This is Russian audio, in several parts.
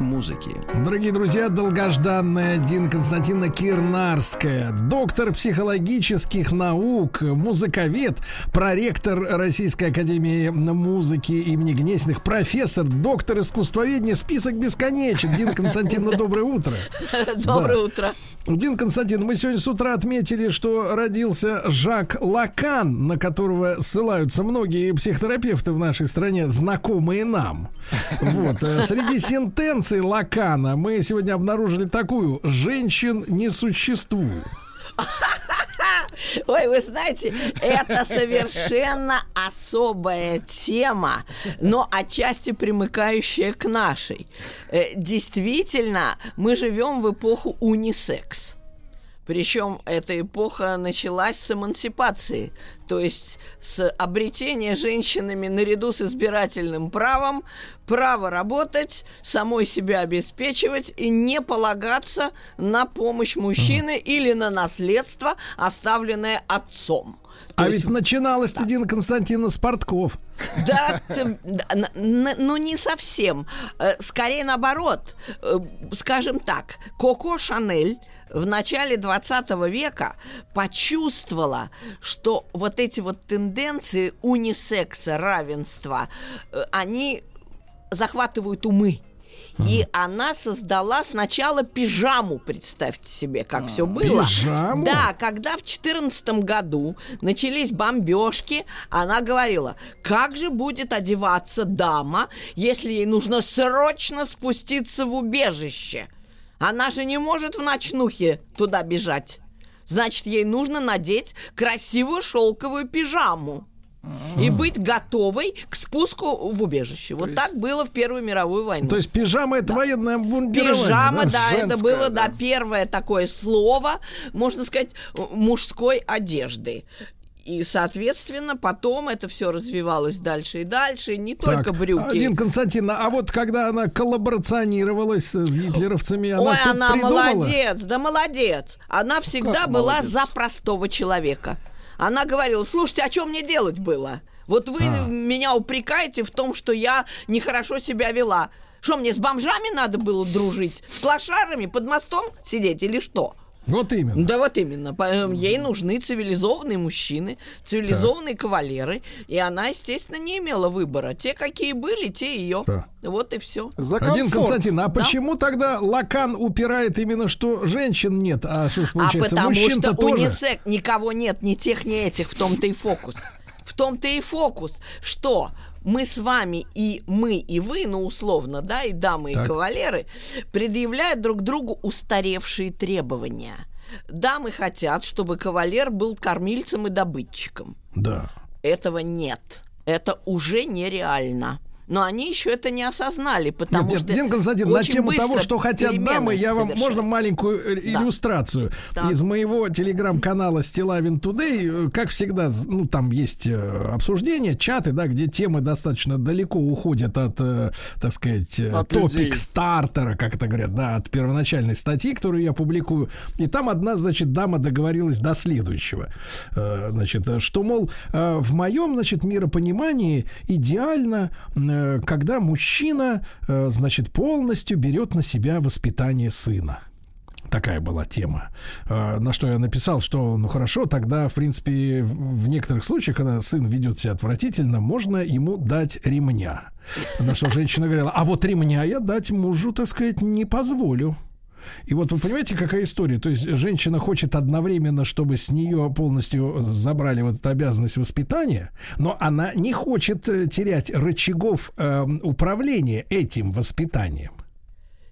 музыки. Дорогие друзья, долгожданная Дина Константиновна Кирнарская, доктор психологических наук, музыковед, проректор Российской Академии музыки имени Гнесиных, профессор, доктор искусствоведения, список бесконечен. Дина Константиновна, доброе утро. Доброе утро. Дин Константин, мы сегодня с утра отметили, что родился Жак Лакан, на которого ссылаются многие психотерапевты в нашей стране, знакомые нам. Вот. Э, среди сентенций Лакана мы сегодня обнаружили такую «женщин не существует». Ой, вы знаете, это совершенно особая тема, но отчасти примыкающая к нашей. Э, действительно, мы живем в эпоху унисекс. Причем эта эпоха началась с эмансипации, то есть с обретения женщинами наряду с избирательным правом право работать, самой себя обеспечивать и не полагаться на помощь мужчины mm. или на наследство, оставленное отцом. То а есть... ведь начиналось да. Дина Константиновна Спортков. Да, ну не совсем. Э, скорее наоборот. Э, скажем так, Коко Шанель в начале 20 века почувствовала, что вот эти вот тенденции унисекса, равенства, э, они захватывают умы. И она создала сначала пижаму, представьте себе, как а, все было. Пижаму? Да, когда в 2014 году начались бомбежки, она говорила, как же будет одеваться дама, если ей нужно срочно спуститься в убежище – она же не может в ночнухе туда бежать. Значит, ей нужно надеть красивую шелковую пижаму и быть готовой к спуску в убежище. Вот так было в Первую мировую войну. То есть пижама это да. военное обмундирование? Пижама, да, да это было, да. да, первое такое слово, можно сказать, мужской одежды. И, соответственно, потом это все развивалось дальше и дальше, не так, только брюки. Дин Константин, а вот когда она коллаборационировалась с гитлеровцами, она Ой, она придумала? молодец, да молодец. Она всегда как была молодец? за простого человека. Она говорила, слушайте, а что мне делать было? Вот вы а. меня упрекаете в том, что я нехорошо себя вела. Что, мне с бомжами надо было дружить? С клошарами под мостом сидеть или что? Вот именно. Да, вот именно. Эм, ей нужны цивилизованные мужчины, цивилизованные так. кавалеры. И она, естественно, не имела выбора. Те, какие были, те ее. Да. Вот и все. Один Константин, а да? почему тогда Лакан упирает именно, что женщин нет? А что ж а получается, а потому что тоже? унисек никого нет, ни тех, ни этих. В том-то и фокус. В том-то и фокус, что мы с вами и мы и вы, ну условно, да, и дамы, так. и кавалеры, предъявляют друг другу устаревшие требования. Дамы хотят, чтобы кавалер был кормильцем и добытчиком. Да. Этого нет. Это уже нереально но они еще это не осознали, потому нет, что... Дин Константин, на тему того, что хотят дамы, я вам... Можно маленькую э, да. иллюстрацию? Да. Из моего телеграм-канала Стилавин Today, э, как всегда, ну, там есть э, обсуждения, чаты, да, где темы достаточно далеко уходят от, так сказать, топик стартера, как это говорят, да, от первоначальной статьи, которую я публикую. И там одна, значит, дама договорилась до следующего. Значит, что, мол, в моем, значит, миропонимании идеально когда мужчина, э, значит, полностью берет на себя воспитание сына. Такая была тема. Э, на что я написал, что, ну хорошо, тогда, в принципе, в некоторых случаях, когда сын ведет себя отвратительно, можно ему дать ремня. На что женщина говорила, а вот ремня я дать мужу, так сказать, не позволю. И вот вы понимаете, какая история? То есть женщина хочет одновременно, чтобы с нее полностью забрали вот эту обязанность воспитания, но она не хочет э, терять рычагов э, управления этим воспитанием.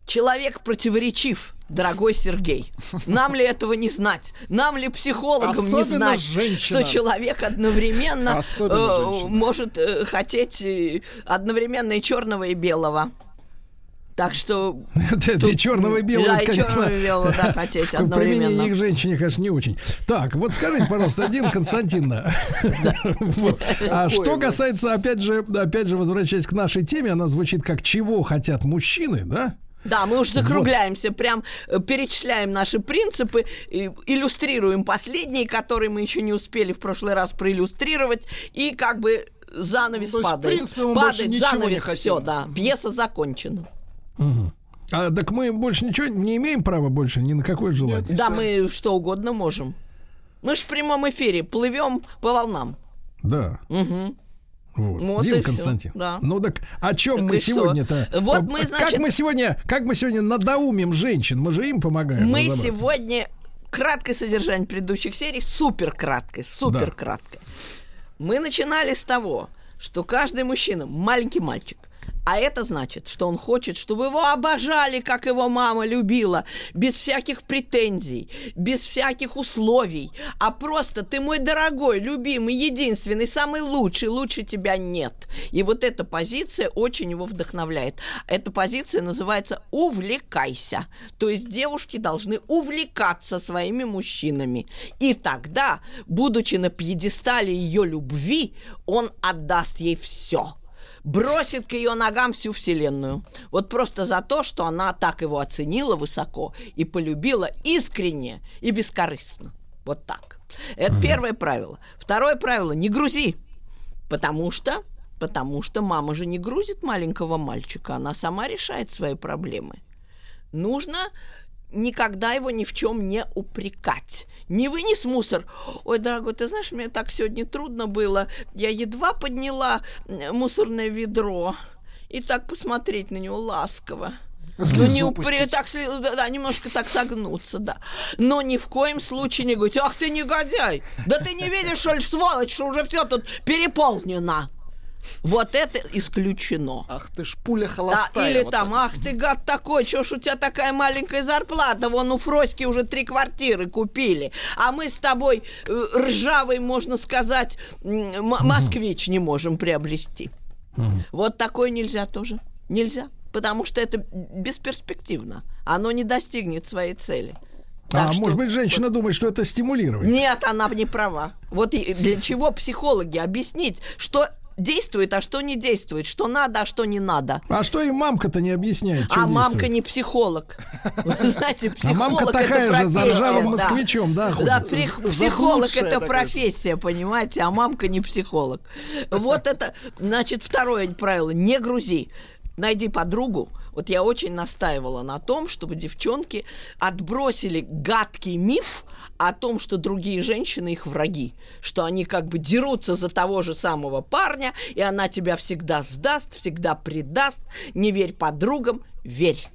Человек противоречив, дорогой Сергей. Нам ли этого не знать? Нам ли психологам Особенно не знать, женщина. что человек одновременно э, может э, хотеть э, одновременно и черного, и белого? Так что... Для черного и белого, да, конечно. черного и белого, да, хотеть одновременно. Применение их женщине, конечно, не очень. Так, вот скажите, пожалуйста, один Константиновна. А что касается, опять же, опять же, возвращаясь к нашей теме, она звучит как «Чего хотят мужчины», да? Да, мы уже закругляемся, вот. прям э, перечисляем наши принципы, иллюстрируем последние, которые мы еще не успели в прошлый раз проиллюстрировать, и как бы занавес ну, падает. В принципе, мы падает занавес, все, да, пьеса закончена. Угу. А так мы больше ничего не имеем права больше ни на какое желание. Да, мы что угодно можем. Мы же в прямом эфире плывем по волнам. Да. Угу. Вот. вот Дим Константин. Все, да. Ну так о чем так мы сегодня-то? Вот мы, значит... Как мы сегодня, как мы сегодня надоумим женщин? Мы же им помогаем. Мы сегодня краткое содержание предыдущих серий, супер краткое, супер краткое. Да. Мы начинали с того, что каждый мужчина маленький мальчик а это значит, что он хочет, чтобы его обожали, как его мама любила, без всяких претензий, без всяких условий, а просто ты мой дорогой, любимый, единственный, самый лучший, лучше тебя нет. И вот эта позиция очень его вдохновляет. Эта позиция называется «увлекайся». То есть девушки должны увлекаться своими мужчинами. И тогда, будучи на пьедестале ее любви, он отдаст ей все – бросит к ее ногам всю вселенную. Вот просто за то, что она так его оценила высоко и полюбила искренне и бескорыстно. Вот так. Это mm первое правило. Второе правило – не грузи. Потому что, потому что мама же не грузит маленького мальчика, она сама решает свои проблемы. Нужно никогда его ни в чем не упрекать. Не вынес мусор. Ой, дорогой, ты знаешь, мне так сегодня трудно было. Я едва подняла мусорное ведро. И так посмотреть на него ласково. Ну, не упри, так, да, немножко так согнуться, да. Но ни в коем случае не говорить, ах ты негодяй, да ты не видишь, что ли, сволочь, что уже все тут переполнено. Вот это исключено. Ах ты ж пуля холостая. Да, или вот там, ах ты гад такой, что ж у тебя такая маленькая зарплата, вон у Фроськи уже три квартиры купили, а мы с тобой э, ржавый, можно сказать, москвич не можем приобрести. Вот такое нельзя тоже. Нельзя. Потому что это бесперспективно. Оно не достигнет своей цели. Так а что... может быть, женщина думает, что это стимулирование? Нет, она не права. Вот для чего психологи объяснить, что действует, а что не действует, что надо, а что не надо. А что и мамка-то не объясняет, А мамка не психолог. знаете, психолог А мамка такая же, за ржавым москвичом, да, Да, психолог это профессия, понимаете, а мамка не психолог. Вот это, значит, второе правило, не грузи. Найди подругу, вот я очень настаивала на том, чтобы девчонки отбросили гадкий миф о том, что другие женщины их враги, что они как бы дерутся за того же самого парня, и она тебя всегда сдаст, всегда предаст. Не верь подругам, верь.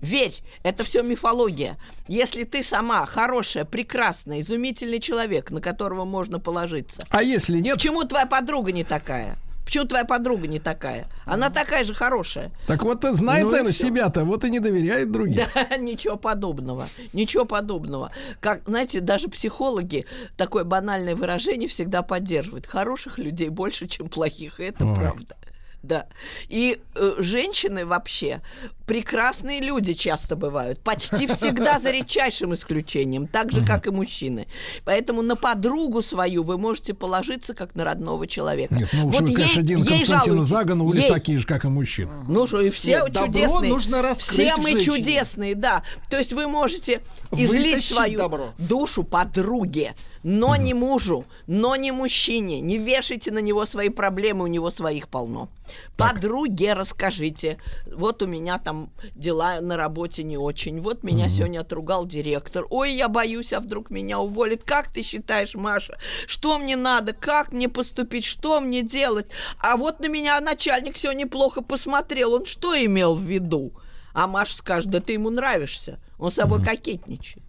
Верь, это все мифология. Если ты сама хорошая, прекрасная, изумительный человек, на которого можно положиться. А если нет? Почему твоя подруга не такая? Почему твоя подруга не такая? Она такая же хорошая. Так вот, знает, ну, наверное, себя-то, вот и не доверяет другим. Да, ничего подобного. Ничего подобного. Как, знаете, даже психологи такое банальное выражение всегда поддерживают. Хороших людей больше, чем плохих, и это Ой. правда. Да. И э, женщины вообще прекрасные люди часто бывают. Почти всегда за редчайшим исключением. Так же, как и мужчины. Поэтому на подругу свою вы можете положиться, как на родного человека. Нет, ну вот вы, ей, конечно, один Константина Загонули ей... такие же, как и мужчины. Ну что, и все Нет, чудесные. нужно раскрыть Все мы чудесные, да. То есть вы можете излить Вытащить свою добро. душу подруге, но не мужу, но не мужчине. Не вешайте на него свои проблемы, у него своих полно. Так. Подруге расскажите. Вот у меня там дела на работе не очень. Вот меня угу. сегодня отругал директор. Ой, я боюсь, а вдруг меня уволят. Как ты считаешь, Маша? Что мне надо? Как мне поступить? Что мне делать? А вот на меня начальник сегодня плохо посмотрел. Он что имел в виду? А Маша скажет, да ты ему нравишься. Он с собой угу. кокетничает.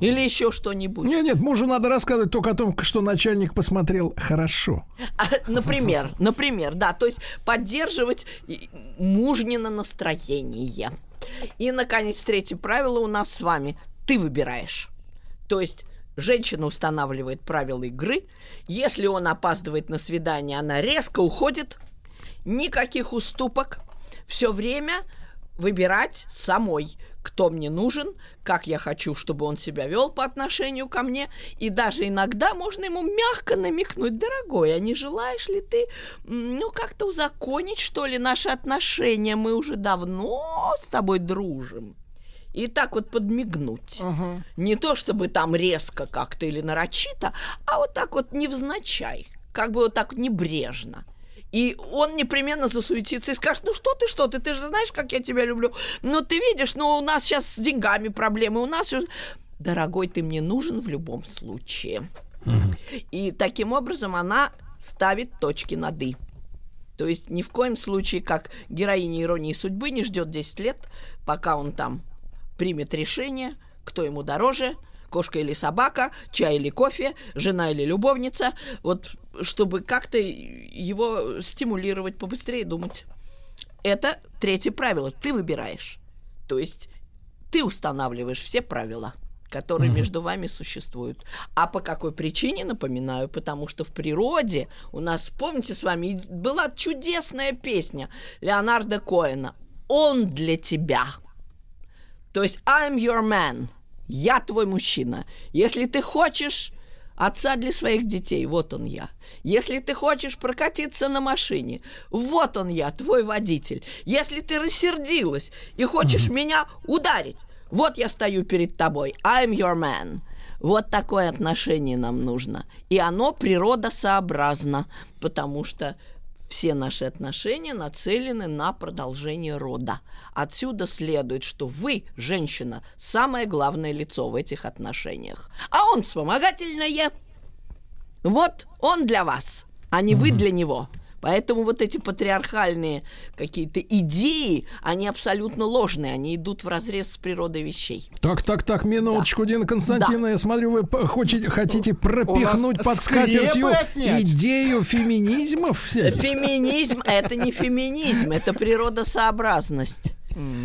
Или еще что-нибудь. Нет, нет, мужу надо рассказывать только о том, что начальник посмотрел хорошо. А, например, например, да, то есть поддерживать мужнино настроение. И, наконец, третье правило у нас с вами. Ты выбираешь. То есть женщина устанавливает правила игры. Если он опаздывает на свидание, она резко уходит. Никаких уступок. Все время выбирать самой, кто мне нужен, как я хочу, чтобы он себя вел по отношению ко мне. И даже иногда можно ему мягко намекнуть, дорогой, а не желаешь ли ты, ну, как-то узаконить, что ли, наши отношения? Мы уже давно с тобой дружим. И так вот подмигнуть. Ага. Не то чтобы там резко как-то или нарочито, а вот так вот невзначай, как бы вот так небрежно. И он непременно засуетится и скажет, ну что ты, что ты, ты же знаешь, как я тебя люблю. Ну ты видишь, ну у нас сейчас с деньгами проблемы, у нас... Дорогой, ты мне нужен в любом случае. И таким образом она ставит точки над «и». То есть ни в коем случае, как героиня иронии судьбы, не ждет 10 лет, пока он там примет решение, кто ему дороже, кошка или собака, чай или кофе, жена или любовница, вот чтобы как-то его стимулировать побыстрее думать. Это третье правило. Ты выбираешь. То есть ты устанавливаешь все правила, которые между вами существуют. А по какой причине, напоминаю, потому что в природе у нас, помните с вами, была чудесная песня Леонардо Коэна «Он для тебя». То есть I'm your man. Я твой мужчина. Если ты хочешь отца для своих детей, вот он я. Если ты хочешь прокатиться на машине, вот он я, твой водитель. Если ты рассердилась и хочешь меня ударить, вот я стою перед тобой. I'm your man. Вот такое отношение нам нужно. И оно природосообразно, потому что все наши отношения нацелены на продолжение рода. Отсюда следует, что вы, женщина, самое главное лицо в этих отношениях. А он вспомогательное. Вот он для вас, а не вы для него. Поэтому вот эти патриархальные какие-то идеи, они абсолютно ложные, они идут в разрез с природой вещей. Так, так, так, минуточку, Дина Константиновна, я смотрю, вы хотите, хотите пропихнуть под скатертью идею феминизма всяких? Феминизм – это не феминизм, это природосообразность.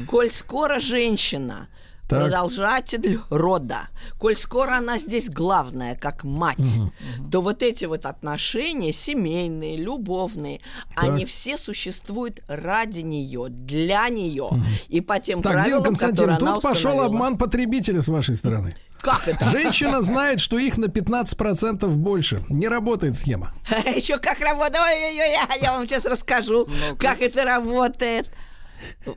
Коль скоро женщина Так. продолжатель рода, коль скоро она здесь главная, как мать, то вот эти вот отношения семейные, любовные, они все существуют ради нее, для нее и по тем Так, правилам, Константиновна, которые она тут пошел установила. обман потребителя с вашей стороны. Как это? Женщина знает, что их на 15% больше. Не работает схема. Еще как работает. Ой-ой-ой, я вам сейчас расскажу, как это работает.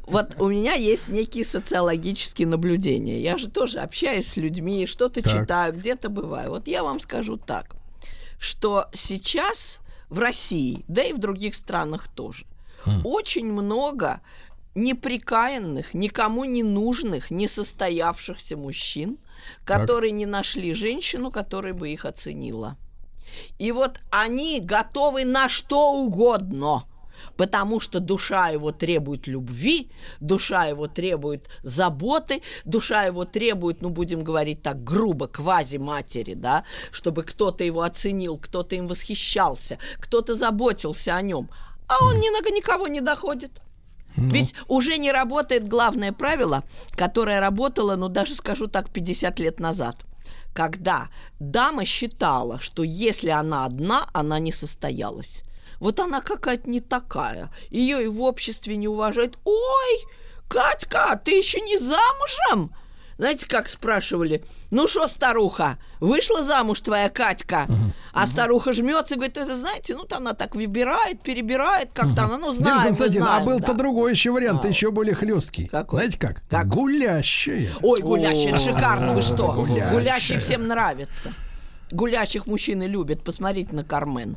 Вот у меня есть некие социологические наблюдения. Я же тоже общаюсь с людьми, что-то Так. читаю, где-то бываю. Вот я вам скажу так, что сейчас в России, да и в других странах тоже, очень много неприкаянных, никому не нужных, несостоявшихся мужчин, которые не нашли женщину, которая бы их оценила. И вот они готовы на что угодно, потому что душа его требует любви, душа его требует заботы, душа его требует, ну, будем говорить так грубо, квази-матери, да, чтобы кто-то его оценил, кто-то им восхищался, кто-то заботился о нем. А он ни на никого не доходит. Ведь уже не работает главное правило, которое работало, ну даже скажу так, 50 лет назад. Когда дама считала, что если она одна, она не состоялась. Вот она какая-то не такая. Ее и в обществе не уважают. Ой, Катька, ты еще не замужем? Знаете, как спрашивали? Ну что, старуха, вышла замуж твоя Катька? А старуха жмется и говорит, это знаете, ну она так выбирает, перебирает как-то, она, ну Дина знаем, мы Константиновна, а знаем, был-то да. другой еще вариант, А. еще более хлесткий. Какой? Знаете как? Как? Гулящая. Ой, гулящий, это шикарно, вы что? Гулящая. Гулящий всем нравится. Гулящих мужчины любят, посмотрите на Кармен.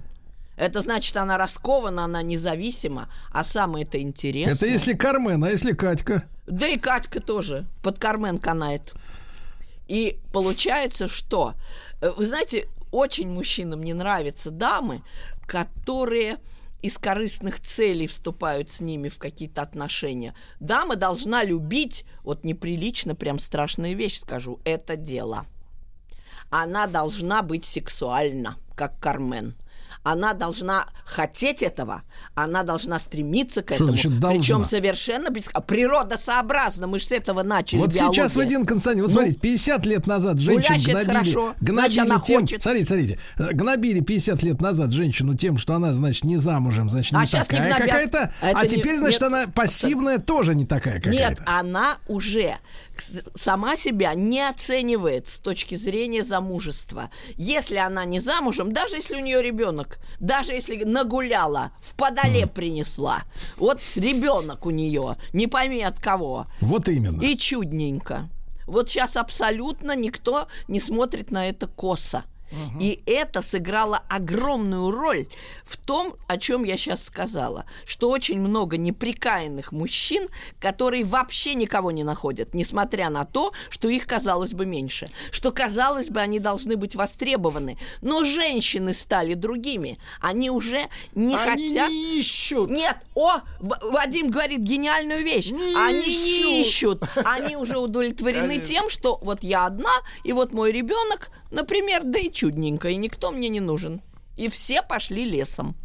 Это значит, она раскована, она независима, а самое-то интересное... Это если Кармен, а если Катька? Да и Катька тоже под Кармен канает. И получается, что... э, Вы знаете, очень мужчинам не нравятся дамы, которые из корыстных целей вступают с ними в какие-то отношения. Дама должна любить, вот неприлично, прям страшная вещь скажу, это дело. Она должна быть сексуальна, как Кармен. Она должна хотеть этого, она должна стремиться к этому. Причем совершенно без... природосообразно. Мы же с этого начали. Вот биология. сейчас, Вадим Константин, вот ну, смотрите, 50 лет назад женщин гнобили, хорошо, гнобили тем, хочет. смотрите, смотрите, гнобили 50 лет назад женщину тем, что она, значит, не замужем, значит, не а такая какая-то, а, а теперь, не, значит, нет, она пассивная тоже не такая какая-то. Нет, она уже сама себя не оценивает с точки зрения замужества. Если она не замужем, даже если у нее ребенок, даже если нагуляла, в подоле принесла, вот ребенок у нее, не пойми от кого. Вот именно. И чудненько. Вот сейчас абсолютно никто не смотрит на это косо. И это сыграло огромную роль в том, о чем я сейчас сказала, что очень много неприкаянных мужчин, которые вообще никого не находят, несмотря на то, что их казалось бы меньше, что казалось бы они должны быть востребованы, но женщины стали другими, они уже не они хотят. Не ищут. Нет, о, Вадим говорит гениальную вещь. Не они ищут. не ищут, они уже удовлетворены Конечно. тем, что вот я одна и вот мой ребенок Например, да и чудненько, и никто мне не нужен. И все пошли лесом.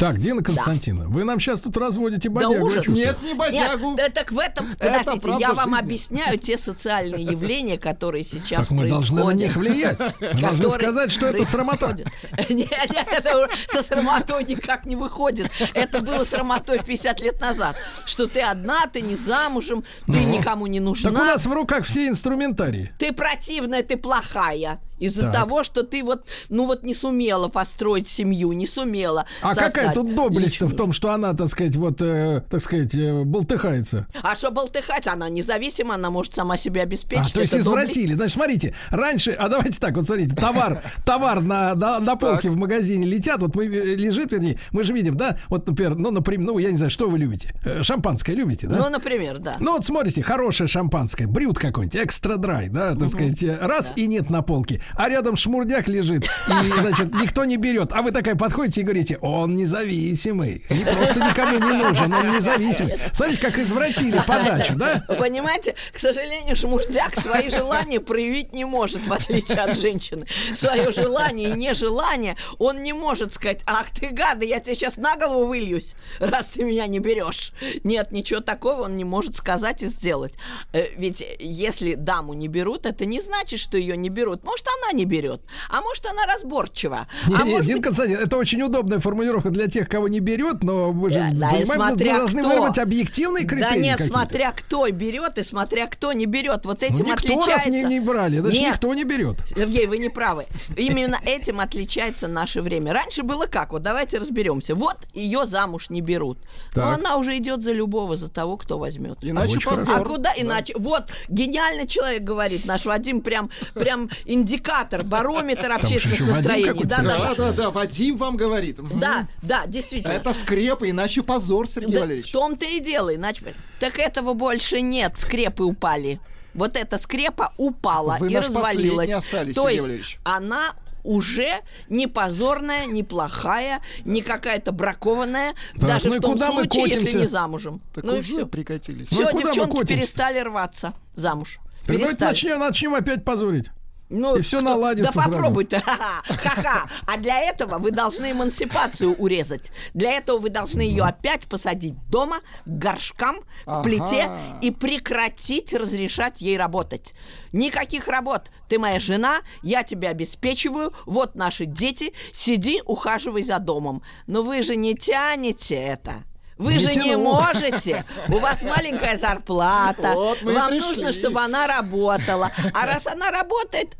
Так, Дина Константина, да. вы нам сейчас тут разводите бодягу. Да. Нет, не бодягу. Нет, да, так в этом... Это Подождите, я вам жизни. объясняю те социальные явления, которые сейчас Так мы должны на них влиять. Мы должны сказать, что это срамота. Нет, нет, это со срамотой никак не выходит. Это было срамотой 50 лет назад. Что ты одна, ты не замужем, ты ну. никому не нужна. Так у нас в руках все инструментарии. Ты противная, ты плохая. Из-за того, что ты вот, ну вот не сумела построить семью, не сумела. А какая тут доблесть в том, что она, так сказать, вот, э, так сказать, э, болтыхается? А что болтыхается? Она независима, она может сама себя обеспечить. А, то есть извратили. Доблесть. Значит, смотрите, раньше, а давайте так, вот смотрите, товар, товар на, на, на полке в магазине летят, вот мы э, лежит, вернее, мы же видим, да, вот, например, ну, например, ну, я не знаю, что вы любите? Э, шампанское любите, да? Ну, например, да. Ну, вот смотрите, хорошее шампанское, брют какой-нибудь, экстра драй, да, так угу. сказать, раз да. и нет на полке а рядом шмурдяк лежит, и, значит, никто не берет. А вы такая подходите и говорите, он независимый. Не просто никому не нужен, он независимый. Смотрите, как извратили подачу, да? понимаете, к сожалению, шмурдяк свои желания проявить не может, в отличие от женщины. Свое желание и нежелание он не может сказать, ах ты гада, я тебе сейчас на голову выльюсь, раз ты меня не берешь. Нет, ничего такого он не может сказать и сделать. Э, ведь если даму не берут, это не значит, что ее не берут. Может, она не берет, а может, она разборчива. Не, а не, может... Дин Константин, это очень удобная формулировка для тех, кого не берет, но вы же да, понимаете, мы должны кто. выбрать объективные критерии. Да нет, смотря кто берет и смотря кто не берет. Вот этим ну, никто отличается... раз не, не брали, даже нет, никто не берет. Сергей, вы не правы. Именно этим отличается наше время. Раньше было как? Вот давайте разберемся. Вот ее замуж не берут. Так. Но она уже идет за любого, за того, кто возьмет. Иначе а, позор. А куда да. иначе? Вот, гениальный человек говорит, наш Вадим прям, прям индикатор, барометр общественных настроений. Да, да, да, да, да, Вадим вам говорит. Да, да, действительно. Это скрепы, иначе позор, Сергей да, Валерьевич. В том-то и дело, иначе... Так этого больше нет, скрепы упали. Вот эта скрепа упала Вы и развалилась. Остались, То есть Валерьевич. она уже не позорная, не плохая, не какая-то бракованная, так, даже ну в том случае, если не замужем. Так ну уже и все. прикатились. Все, ну, девчонки перестали рваться замуж. Так давайте начнем, начнем опять позорить. Ну, и все кто... наладится. Да попробуй ты. Ха-ха. А для этого вы должны эмансипацию урезать. Для этого вы должны ее опять посадить дома, к горшкам, к плите и прекратить разрешать ей работать. Никаких работ. Ты моя жена, я тебя обеспечиваю, вот наши дети, сиди, ухаживай за домом. Но вы же не тянете это. Вы не же тяну. не можете. У вас маленькая зарплата. Вот Вам нужно, чтобы она работала. А раз она работает,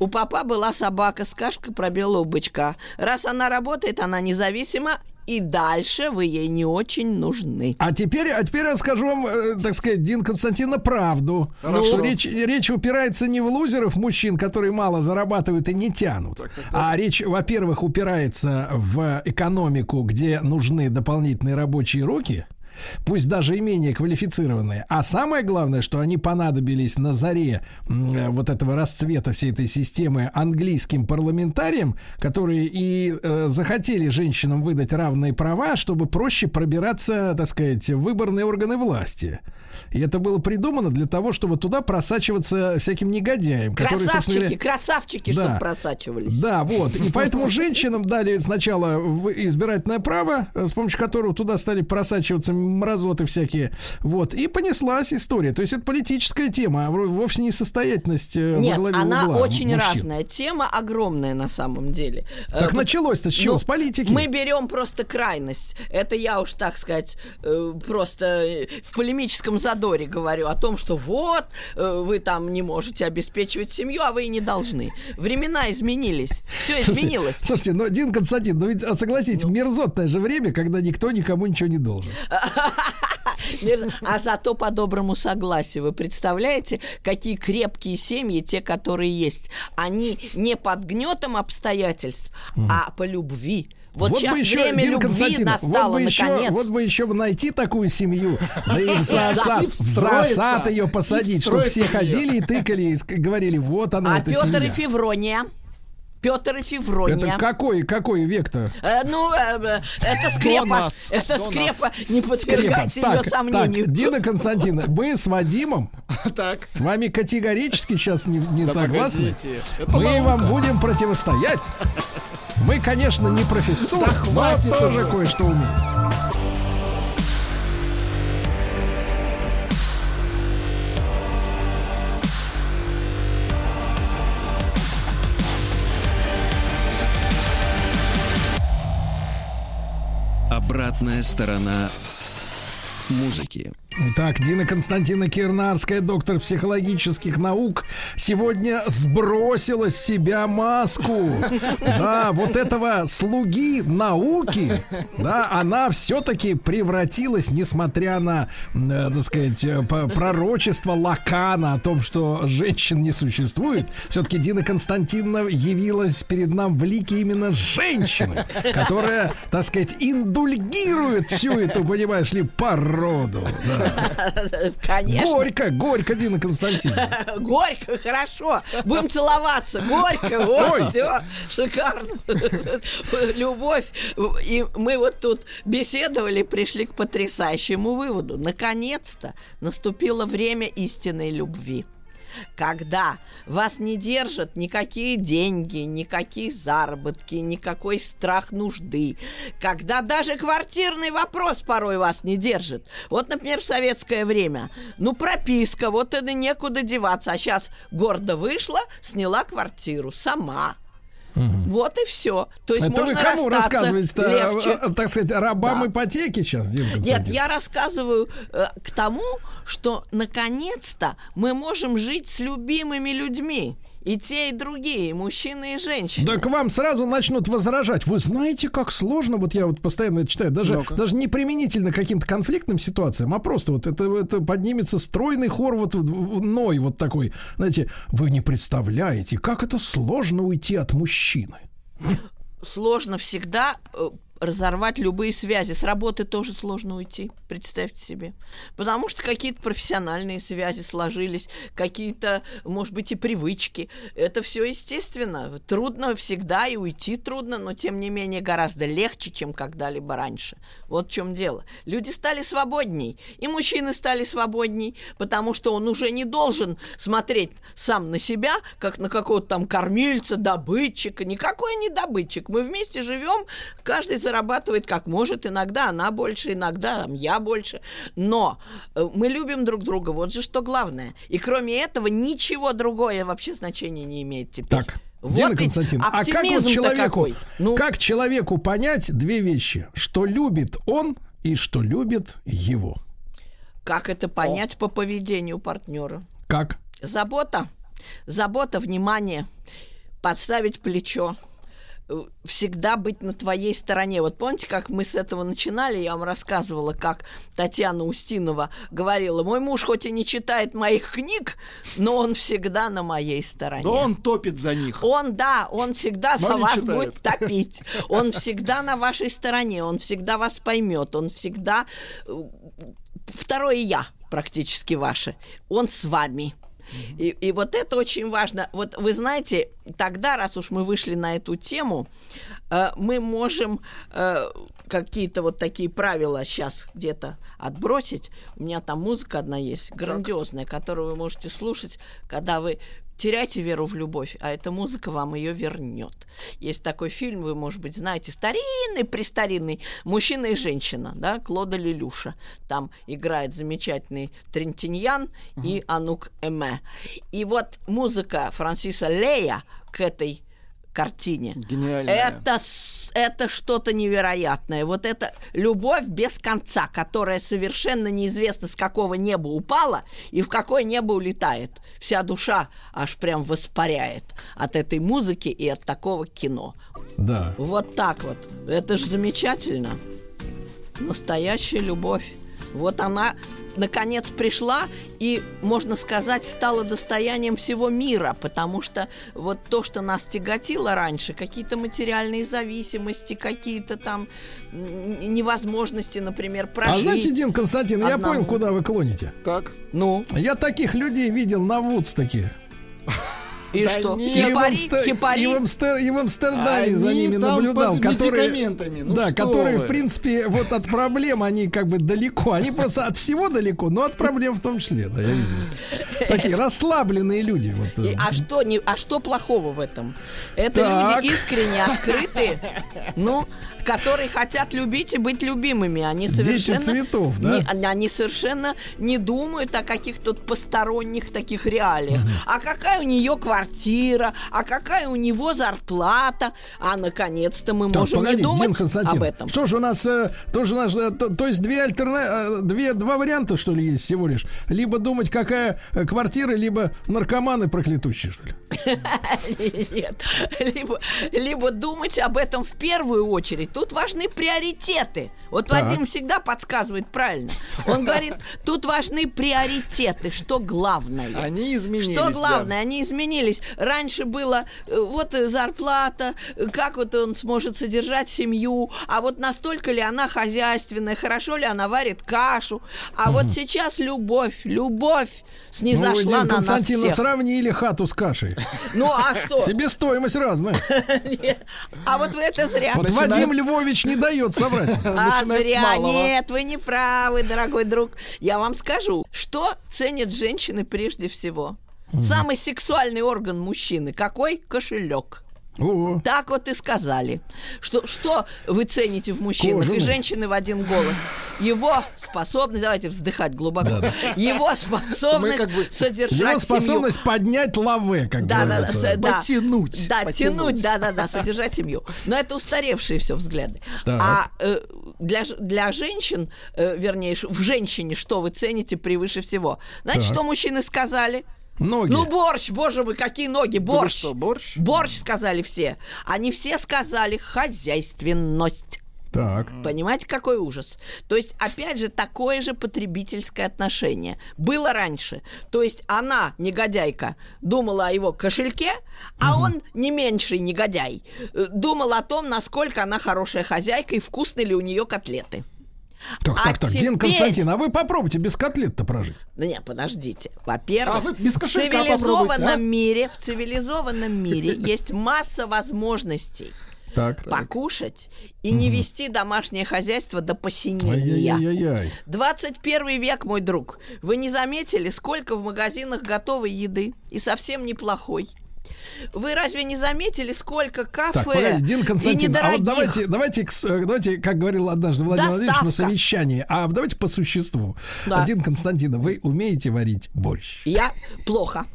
у папа была собака с кашкой про белого бычка. Раз она работает, она независима, и дальше вы ей не очень нужны. А теперь, а теперь я скажу вам, э, так сказать, Дин Константина, правду. Хорошо. Ну, речь, речь упирается не в лузеров мужчин, которые мало зарабатывают и не тянут, так, так, так. а речь, во-первых, упирается в экономику, где нужны дополнительные рабочие руки. Пусть даже и менее квалифицированные. А самое главное, что они понадобились на заре э, вот этого расцвета всей этой системы английским парламентариям, которые и э, захотели женщинам выдать равные права, чтобы проще пробираться, так сказать, в выборные органы власти. И это было придумано для того, чтобы туда просачиваться всяким негодяям. Красавчики, которые, говоря, красавчики, да, чтобы просачивались. Да, вот. И поэтому женщинам дали сначала избирательное право, с помощью которого туда стали просачиваться мразоты всякие. Вот. И понеслась история. То есть это политическая тема, а вовсе не состоятельность э, Нет, во главе она угла очень мужчин. разная. Тема огромная на самом деле. Так э, началось-то с чего? Ну, с политики? Мы берем просто крайность. Это я уж, так сказать, э, просто в полемическом задоре говорю о том, что вот, вы там не можете обеспечивать семью, а вы и не должны. Времена изменились. Все изменилось. Слушайте, но, Дин Константин, ну ведь, а согласитесь, ну. мерзотное же время, когда никто никому ничего не должен. А зато по доброму согласию. Вы представляете, какие крепкие семьи, те, которые есть. Они не под гнетом обстоятельств, а по любви. Вот, вот сейчас бы еще, время Дин любви настало, вот бы еще, наконец. Вот бы еще найти такую семью, да и в засад, в засад ее посадить, чтобы все ходили и тыкали, и говорили, вот она, а эта Петр семья. и Феврония? Петр и Феврония. Это какой, какой век-то? Э, ну, э, э это скрепа. Это До скрепа. Нас. Не подвергайте скрепа. ее так, сомнению. Так, Дина Константина, мы с Вадимом так. с вами категорически сейчас не, не да согласны. Мы вам будем противостоять. Мы, конечно, не профессор, да но тоже кое-что умеем. Обратная сторона музыки. Итак, Дина Константина Кирнарская, доктор психологических наук, сегодня сбросила с себя маску. Да, вот этого слуги науки, да, она все-таки превратилась, несмотря на, э, так сказать, э, пророчество Лакана о том, что женщин не существует, все-таки Дина Константиновна явилась перед нам в лике именно женщины, которая, так сказать, индульгирует всю эту, понимаешь ли, породу. Да. Конечно. Горько, горько, Дина Константиновна. Горько, хорошо. Будем целоваться. Горько, вот, все, шикарно. Любовь. И мы вот тут беседовали, пришли к потрясающему выводу. Наконец-то наступило время истинной любви когда вас не держат никакие деньги, никакие заработки, никакой страх нужды, когда даже квартирный вопрос порой вас не держит. Вот, например, в советское время, ну, прописка, вот это некуда деваться, а сейчас гордо вышла, сняла квартиру сама. Угу. Вот и все. То есть Это можно вы кому рассказываете-то, э, э, так сказать, рабам да. ипотеки сейчас, Дим Нет, я рассказываю э, к тому, что наконец-то мы можем жить с любимыми людьми. И те, и другие, мужчины и женщины. Да к вам сразу начнут возражать. Вы знаете, как сложно, вот я вот постоянно это читаю, даже, даже не применительно к каким-то конфликтным ситуациям, а просто вот это, это поднимется стройный хор вот ной вот такой. Знаете, вы не представляете, как это сложно уйти от мужчины. Сложно всегда э, разорвать любые связи. С работы тоже сложно уйти, представьте себе. Потому что какие-то профессиональные связи сложились, какие-то, может быть, и привычки. Это все естественно. Трудно всегда и уйти трудно, но тем не менее гораздо легче, чем когда-либо раньше. Вот в чем дело. Люди стали свободней, и мужчины стали свободней, потому что он уже не должен смотреть сам на себя, как на какого-то там кормильца, добытчика. Никакой не добытчик. Мы вместе живем, каждый за зарабатывает как может, иногда она больше, иногда там, я больше. Но э, мы любим друг друга, вот же что главное. И кроме этого ничего другое вообще значения не имеет теперь. Так. Вот Дина Константин, а как вот человеку, ну... как человеку понять две вещи, что любит он и что любит его? Как это понять О. по поведению партнера? Как? Забота, забота, внимание, подставить плечо, всегда быть на твоей стороне. Вот помните, как мы с этого начинали, я вам рассказывала, как Татьяна Устинова говорила, мой муж хоть и не читает моих книг, но он всегда на моей стороне. Но он топит за них. Он, да, он всегда за вас читает. будет топить. Он всегда на вашей стороне, он всегда вас поймет, он всегда э, второе я практически ваше. Он с вами. И, и вот это очень важно. Вот вы знаете, тогда, раз уж мы вышли на эту тему, э, мы можем э, какие-то вот такие правила сейчас где-то отбросить. У меня там музыка одна есть, грандиозная, которую вы можете слушать, когда вы теряйте веру в любовь, а эта музыка вам ее вернет. Есть такой фильм, вы, может быть, знаете, старинный, престаринный «Мужчина и женщина», да, Клода Лелюша. Там играет замечательный Трентиньян uh-huh. и Анук Эме. И вот музыка Франсиса Лея к этой картине. Гениальная. Это, это что-то невероятное. Вот это любовь без конца, которая совершенно неизвестно с какого неба упала и в какое небо улетает. Вся душа аж прям воспаряет от этой музыки и от такого кино. Да. Вот так вот. Это же замечательно. Настоящая любовь. Вот она наконец пришла и, можно сказать, стала достоянием всего мира, потому что вот то, что нас тяготило раньше, какие-то материальные зависимости, какие-то там невозможности, например, а прожить. А знаете, Дин Константин, одному. я понял, куда вы клоните. Так. Ну? Я таких людей видел на Вудстоке. И да что? Нет. Хипари, и, в хипари? И, в Амстер, и в Амстердаме они за ними наблюдал, которые, ну да, которые, вы? в принципе, вот от проблем они как бы далеко, они просто от всего далеко, но от проблем в том числе, да, я видел. Такие расслабленные люди. Вот. И, а что не, а что плохого в этом? Это так. люди искренне открытые. Ну, которые хотят любить и быть любимыми. Они совершенно... Дети цветов, да? Не, они совершенно не думают о каких-то посторонних таких реалиях. А какая у нее квартира, а какая у него зарплата. А наконец-то мы так, можем погоди, не думать Дин об этом. Что же у нас, э, тоже у нас э, то, то есть две альтерна... Э, две, два варианта, что ли, есть всего лишь? Либо думать, какая квартира, либо наркоманы проклятущие, что ли? Нет. Либо, либо думать об этом в первую очередь, тут важны приоритеты. Вот так. Вадим всегда подсказывает правильно. Он говорит, тут важны приоритеты, что главное. Они изменились. Что главное, да. они изменились. Раньше было э, вот э, зарплата, как вот он сможет содержать семью, а вот настолько ли она хозяйственная, хорошо ли она варит кашу. А угу. вот сейчас любовь, любовь снизошла ну, на Константина нас всех. сравнили хату с кашей. Ну а что? Себестоимость разная. А вот вы это зря. Вот Вадим Львович не дает соврать. А зря. Нет, вы не правы, дорогой друг. Я вам скажу, что ценят женщины прежде всего. Самый сексуальный орган мужчины какой? Кошелек. О. Так вот и сказали. Что, что вы цените в мужчинах? Кожаный. И женщины в один голос. Его способность, давайте вздыхать глубоко, да, да. его способность как бы, содержать Его способность семью. поднять лавы, как да, да, да, да, Потянуть. Да, потянуть. тянуть, да, да, да, содержать семью. Но это устаревшие все взгляды. Так. А э, для, для женщин, э, вернее, в женщине что вы цените превыше всего? Знаете, так. что мужчины сказали? Ноги. Ну, борщ, боже мой, какие ноги, борщ. Что, борщ? Борщ, сказали все. Они все сказали хозяйственность. Так. Понимаете, какой ужас? То есть, опять же, такое же потребительское отношение. Было раньше. То есть, она, негодяйка, думала о его кошельке, а угу. он, не меньший негодяй, э, думал о том, насколько она хорошая хозяйка и вкусны ли у нее котлеты. Так, а так, так, теперь... Дин Константин, а вы попробуйте без котлет-то прожить. Да нет, подождите. Во-первых, а вы без в цивилизованном а? мире, в цивилизованном мире есть масса возможностей так. покушать и угу. не вести домашнее хозяйство до посинения. Ай-яй-яй-яй. 21 век, мой друг. Вы не заметили, сколько в магазинах готовой еды и совсем неплохой? Вы разве не заметили, сколько кафе так, погоди, Дин Константин, а вот давайте, давайте, давайте, как говорил однажды Владимир Доставка. Владимирович на совещании, а давайте по существу. Да. Дин Константин, вы умеете варить борщ? Я плохо.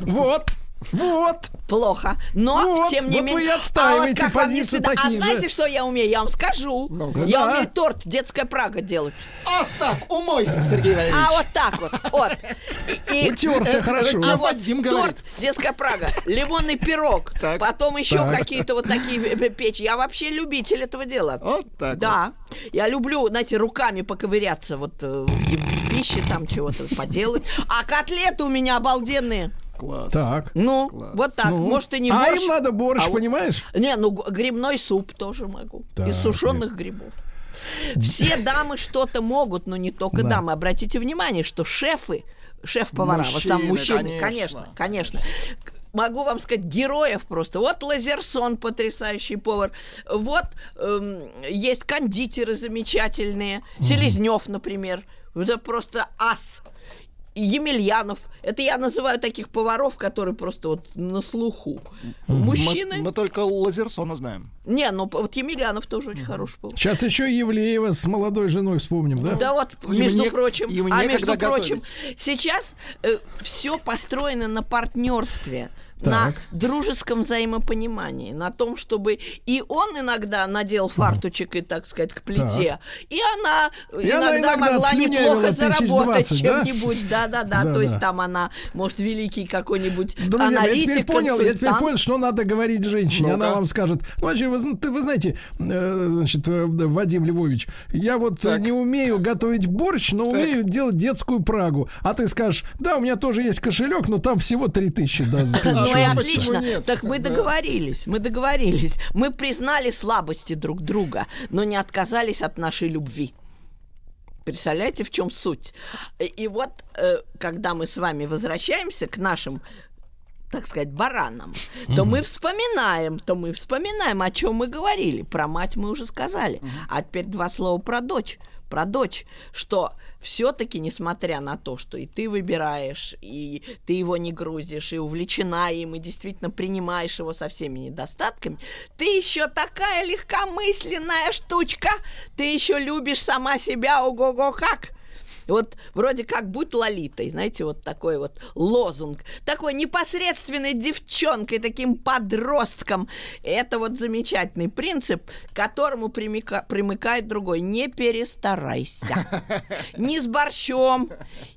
Вот. Вот. Плохо. Но, вот, тем не вот менее... вы и отстаиваете а вот позицию всегда... такие А знаете, же. что я умею? Я вам скажу. Ну, я да. умею торт «Детская Прага» делать. А так, умойся, Сергей Валерьевич. А вот так вот. вот. И- и- Утерся хорошо. А вот говорит. торт «Детская Прага», лимонный пирог, Так. потом еще Так. какие-то вот такие э, печи. Я вообще любитель этого дела. Вот так Да. Я люблю, знаете, руками поковыряться вот э, в пище там чего-то поделать. А котлеты у меня обалденные. Класс. Так. Ну, Класс. вот так. Ну. Может, и не а борщ. им надо борщ, а вот- понимаешь? Не, ну грибной суп тоже могу. Так, Из сушеных грибов. Все дамы что-то могут, но не только Да. дамы. Обратите внимание, что шефы, шеф-повара, в основном Мужчины, мужчины, конечно. конечно, конечно. Могу вам сказать, героев просто. Вот Лазерсон, потрясающий повар. Вот эм, есть кондитеры замечательные. Селезнев, например. Это просто ас. Емельянов. Это я называю таких поваров, которые просто вот на слуху. Мужчины. Мы, мы только Лазерсона знаем. Не, ну вот Емельянов тоже очень хороший повар. Сейчас еще Евлеева с молодой женой вспомним, да? Да вот, между мне- прочим, а между прочим, готовить? сейчас все построено на партнерстве, Так. на дружеском взаимопонимании, на том, чтобы и он иногда надел фартучек и, так сказать, к плите, и она И она иногда, иногда могла неплохо заработать чем-нибудь, да-да-да, то есть там она, может, великий какой-нибудь Друзья, мои, я аналитик, теперь понял, я теперь понял, что надо говорить женщине. Ну-ка. Она вам скажет, ну, вообще, вы, зн- ты- вы знаете, э, значит, э, Вадим Львович, я вот э, Так. не умею готовить борщ, но умею делать детскую прагу. А ты скажешь, да, у меня тоже есть кошелек, но там всего 3000 да, за Ну месяца». отлично. Нет? Так мы Да. договорились, мы договорились. Мы признали слабости друг друга, но не отказались от нашей любви. Представляете, в чем суть? И, и вот, э, когда мы с вами возвращаемся к нашим так сказать, баранам, то мы вспоминаем, то мы вспоминаем, о чем мы говорили. Про мать мы уже сказали. А теперь два слова про дочь. Про дочь, что все-таки, несмотря на то, что и ты выбираешь, и ты его не грузишь, и увлечена им, и действительно принимаешь его со всеми недостатками, ты еще такая легкомысленная штучка, ты еще любишь сама себя, ого-го как. Вот вроде как будь лолитой, знаете, вот такой вот лозунг, такой непосредственной девчонкой, таким подростком. Это вот замечательный принцип, к которому примика- примыкает другой. Не перестарайся. Ни с борщом,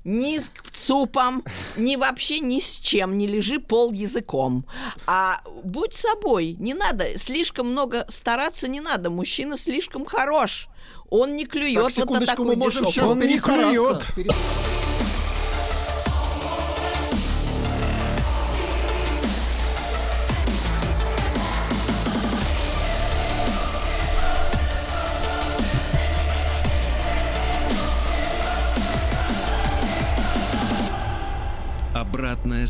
ни с супом, ни вообще ни с чем. Не лежи пол языком. А будь собой. Не надо, слишком много стараться не надо. Мужчина слишком хорош. Он не клюет Так, вот на такую мы можем дешевку. сейчас Он не клюет.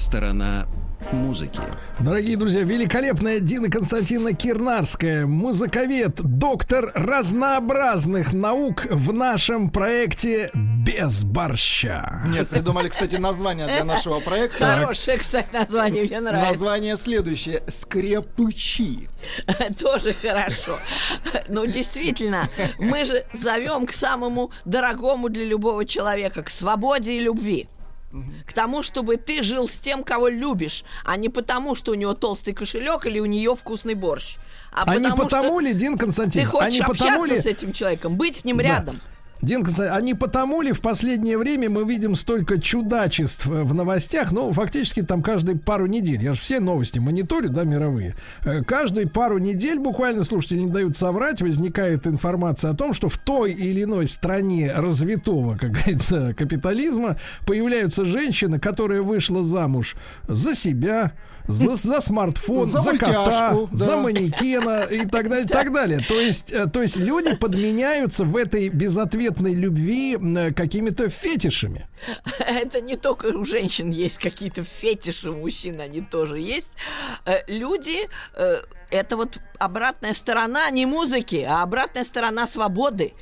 Сторона музыки. Дорогие друзья, великолепная Дина Константиновна Кирнарская, музыковед, доктор разнообразных наук в нашем проекте «Без борща». Нет, придумали, кстати, название для нашего проекта. Хорошее, кстати, название, мне нравится. Название следующее. Скрепычи. Тоже хорошо. Ну, действительно, мы же зовем к самому дорогому для любого человека, к свободе и любви. К тому, чтобы ты жил с тем, кого любишь, а не потому, что у него толстый кошелек или у нее вкусный борщ. А, А не потому, потому что ли, Дин ты Константинович, а хочешь не потому ли... с этим человеком, быть с ним Да. рядом. Дин а не потому ли в последнее время мы видим столько чудачеств э, в новостях? Ну, фактически там каждые пару недель. Я же все новости мониторю, да, мировые. Э, Каждые пару недель, буквально, слушатели не дают соврать, возникает информация о том, что в той или иной стране развитого, как говорится, капитализма появляются женщины, которая вышла замуж за себя, за, за смартфон, За за, кота, да. за манекена и так далее, так далее. То есть, э, то есть люди подменяются в этой безответной любви м, какими-то фетишами. Это не только у женщин есть какие-то фетиши, у мужчин они тоже есть. Э, Люди, э, это вот обратная сторона не музыки, а обратная сторона свободы.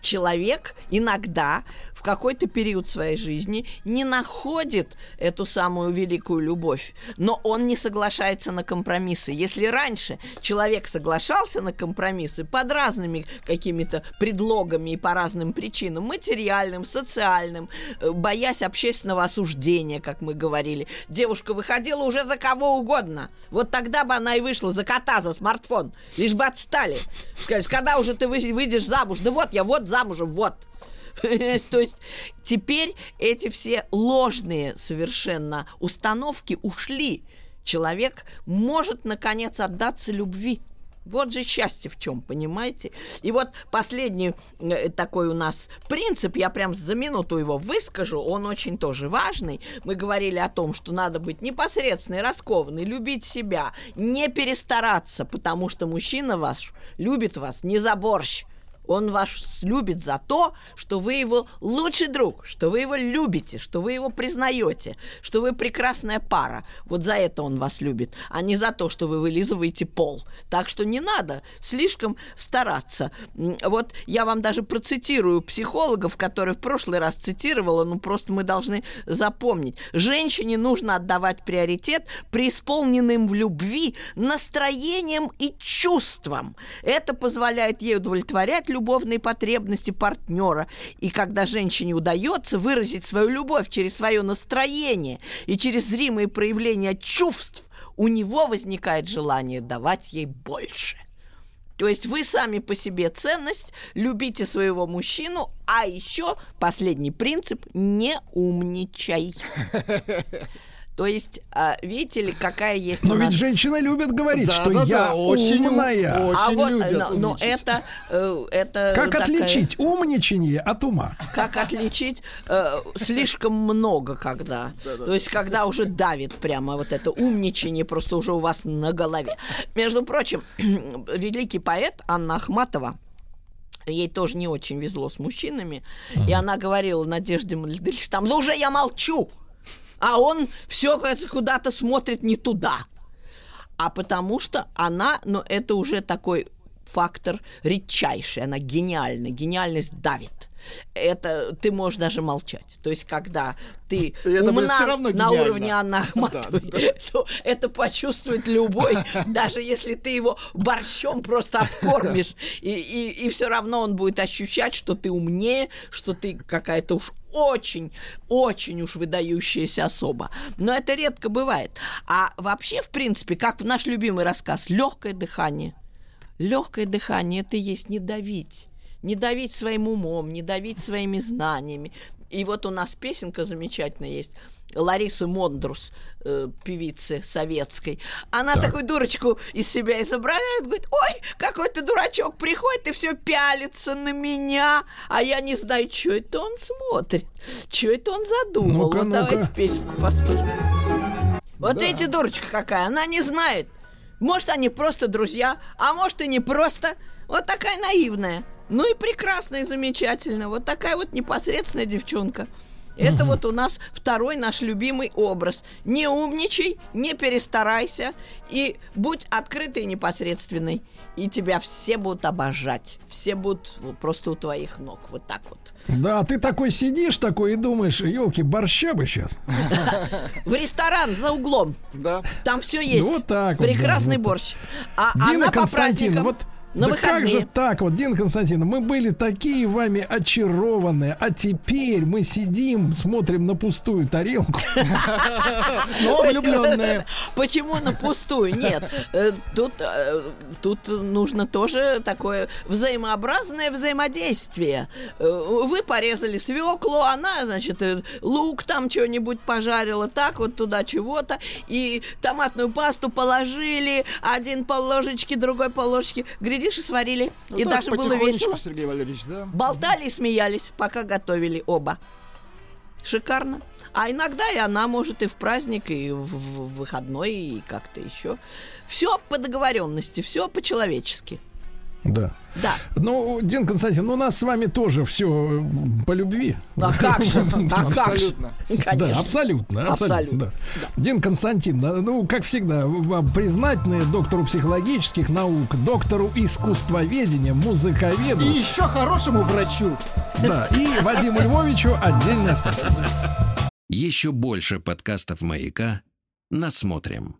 человек иногда какой-то период своей жизни не находит эту самую великую любовь, но он не соглашается на компромиссы. Если раньше человек соглашался на компромиссы под разными какими-то предлогами и по разным причинам, материальным, социальным, э, боясь общественного осуждения, как мы говорили, девушка выходила уже за кого угодно. Вот тогда бы она и вышла за кота, за смартфон, лишь бы отстали. Сказать, когда уже ты выйдешь замуж? Да вот я, вот замужем, вот. То есть теперь эти все ложные совершенно установки ушли. Человек может, наконец, отдаться любви. Вот же счастье в чем, понимаете? И вот последний э, такой у нас принцип, я прям за минуту его выскажу, он очень тоже важный. Мы говорили о том, что надо быть непосредственной, раскованной, любить себя, не перестараться, потому что мужчина ваш любит вас не за борщ, он вас любит за то, что вы его лучший друг, что вы его любите, что вы его признаете, что вы прекрасная пара. Вот за это он вас любит, а не за то, что вы вылизываете пол. Так что не надо слишком стараться. Вот я вам даже процитирую психологов, которые в прошлый раз цитировала, ну просто мы должны запомнить. Женщине нужно отдавать приоритет преисполненным в любви настроением и чувством. Это позволяет ей удовлетворять любовные потребности партнера. И когда женщине удается выразить свою любовь через свое настроение и через зримые проявления чувств, у него возникает желание давать ей больше. То есть вы сами по себе ценность, любите своего мужчину, а еще последний принцип – не умничай. То есть, а, видите ли, какая есть Но ведь женщины любят говорить, да, что да, я да, очень умная. Очень а вот, любят но, но это, э, это Как такая... отличить умничание от ума? Как отличить э, слишком много, когда. Да, да. То есть, когда уже давит прямо вот это умничание просто уже у вас на голове. Между прочим, великий поэт Анна Ахматова, ей тоже не очень везло с мужчинами, uh-huh. и она говорила Надежде Мальдельштам, ну уже я молчу, а он все куда-то смотрит не туда. А потому что она, ну, это уже такой фактор редчайший, она гениальна, гениальность давит. Это ты можешь даже молчать. То есть, когда ты это умна на уровне Анны Ахматовой, да, да. то это почувствует любой, даже если ты его борщом просто обкормишь, и, и, и все равно он будет ощущать, что ты умнее, что ты какая-то уж очень, очень уж выдающаяся особа. Но это редко бывает. А вообще, в принципе, как в наш любимый рассказ, легкое дыхание. Легкое дыхание это есть не давить. Не давить своим умом, не давить своими знаниями. И вот у нас песенка замечательная есть – Ларисы Мондрус, э, певицы советской. Она так. такую дурочку из себя изображает, говорит, ой, какой ты дурачок приходит и все пялится на меня, а я не знаю, что это он смотрит, что это он задумал. Ну-ка, вот ну-ка. давайте песенку послушаем. Вот да. эти дурочка какая, она не знает. Может, они просто друзья, а может и не просто. Вот такая наивная. Ну и прекрасная, и замечательная. Вот такая вот непосредственная девчонка. Это угу. вот у нас второй наш любимый образ. Не умничай, не перестарайся и будь открытой и непосредственной. И тебя все будут обожать. Все будут вот, просто у твоих ног. Вот так вот. Да, ты такой сидишь такой и думаешь, елки, борща бы сейчас. В ресторан за углом. Да. Там все есть. Вот так. Прекрасный борщ. А Дина Константин, вот на да выходные. как же так вот, Дин Константин, мы были такие вами очарованные, а теперь мы сидим, смотрим на пустую тарелку. Но влюбленные. Почему на пустую? Нет, э, тут, э, тут нужно тоже такое взаимообразное взаимодействие. Э, вы порезали свеклу, она, значит, лук там что-нибудь пожарила, так вот туда чего-то, и томатную пасту положили, один пол ложечки, другой пол ложечки, гряди глядишь, и сварили. Ну, и так, даже было весело. Сергей Валерьевич, да? Болтали и смеялись, пока готовили оба. Шикарно. А иногда и она может и в праздник, и в, в выходной, и как-то еще. Все по договоренности, все по-человечески. Да. Да. Ну, Дин Константин, ну, у нас с вами тоже все по любви. А как же? А как же? Да, абсолютно. Абсолютно. Дин Константин, ну, как всегда, вам признательны доктору психологических наук, доктору искусствоведения, музыковеду. И еще хорошему врачу. Да, и Вадиму Львовичу отдельное спасибо. Еще больше подкастов «Маяка» насмотрим.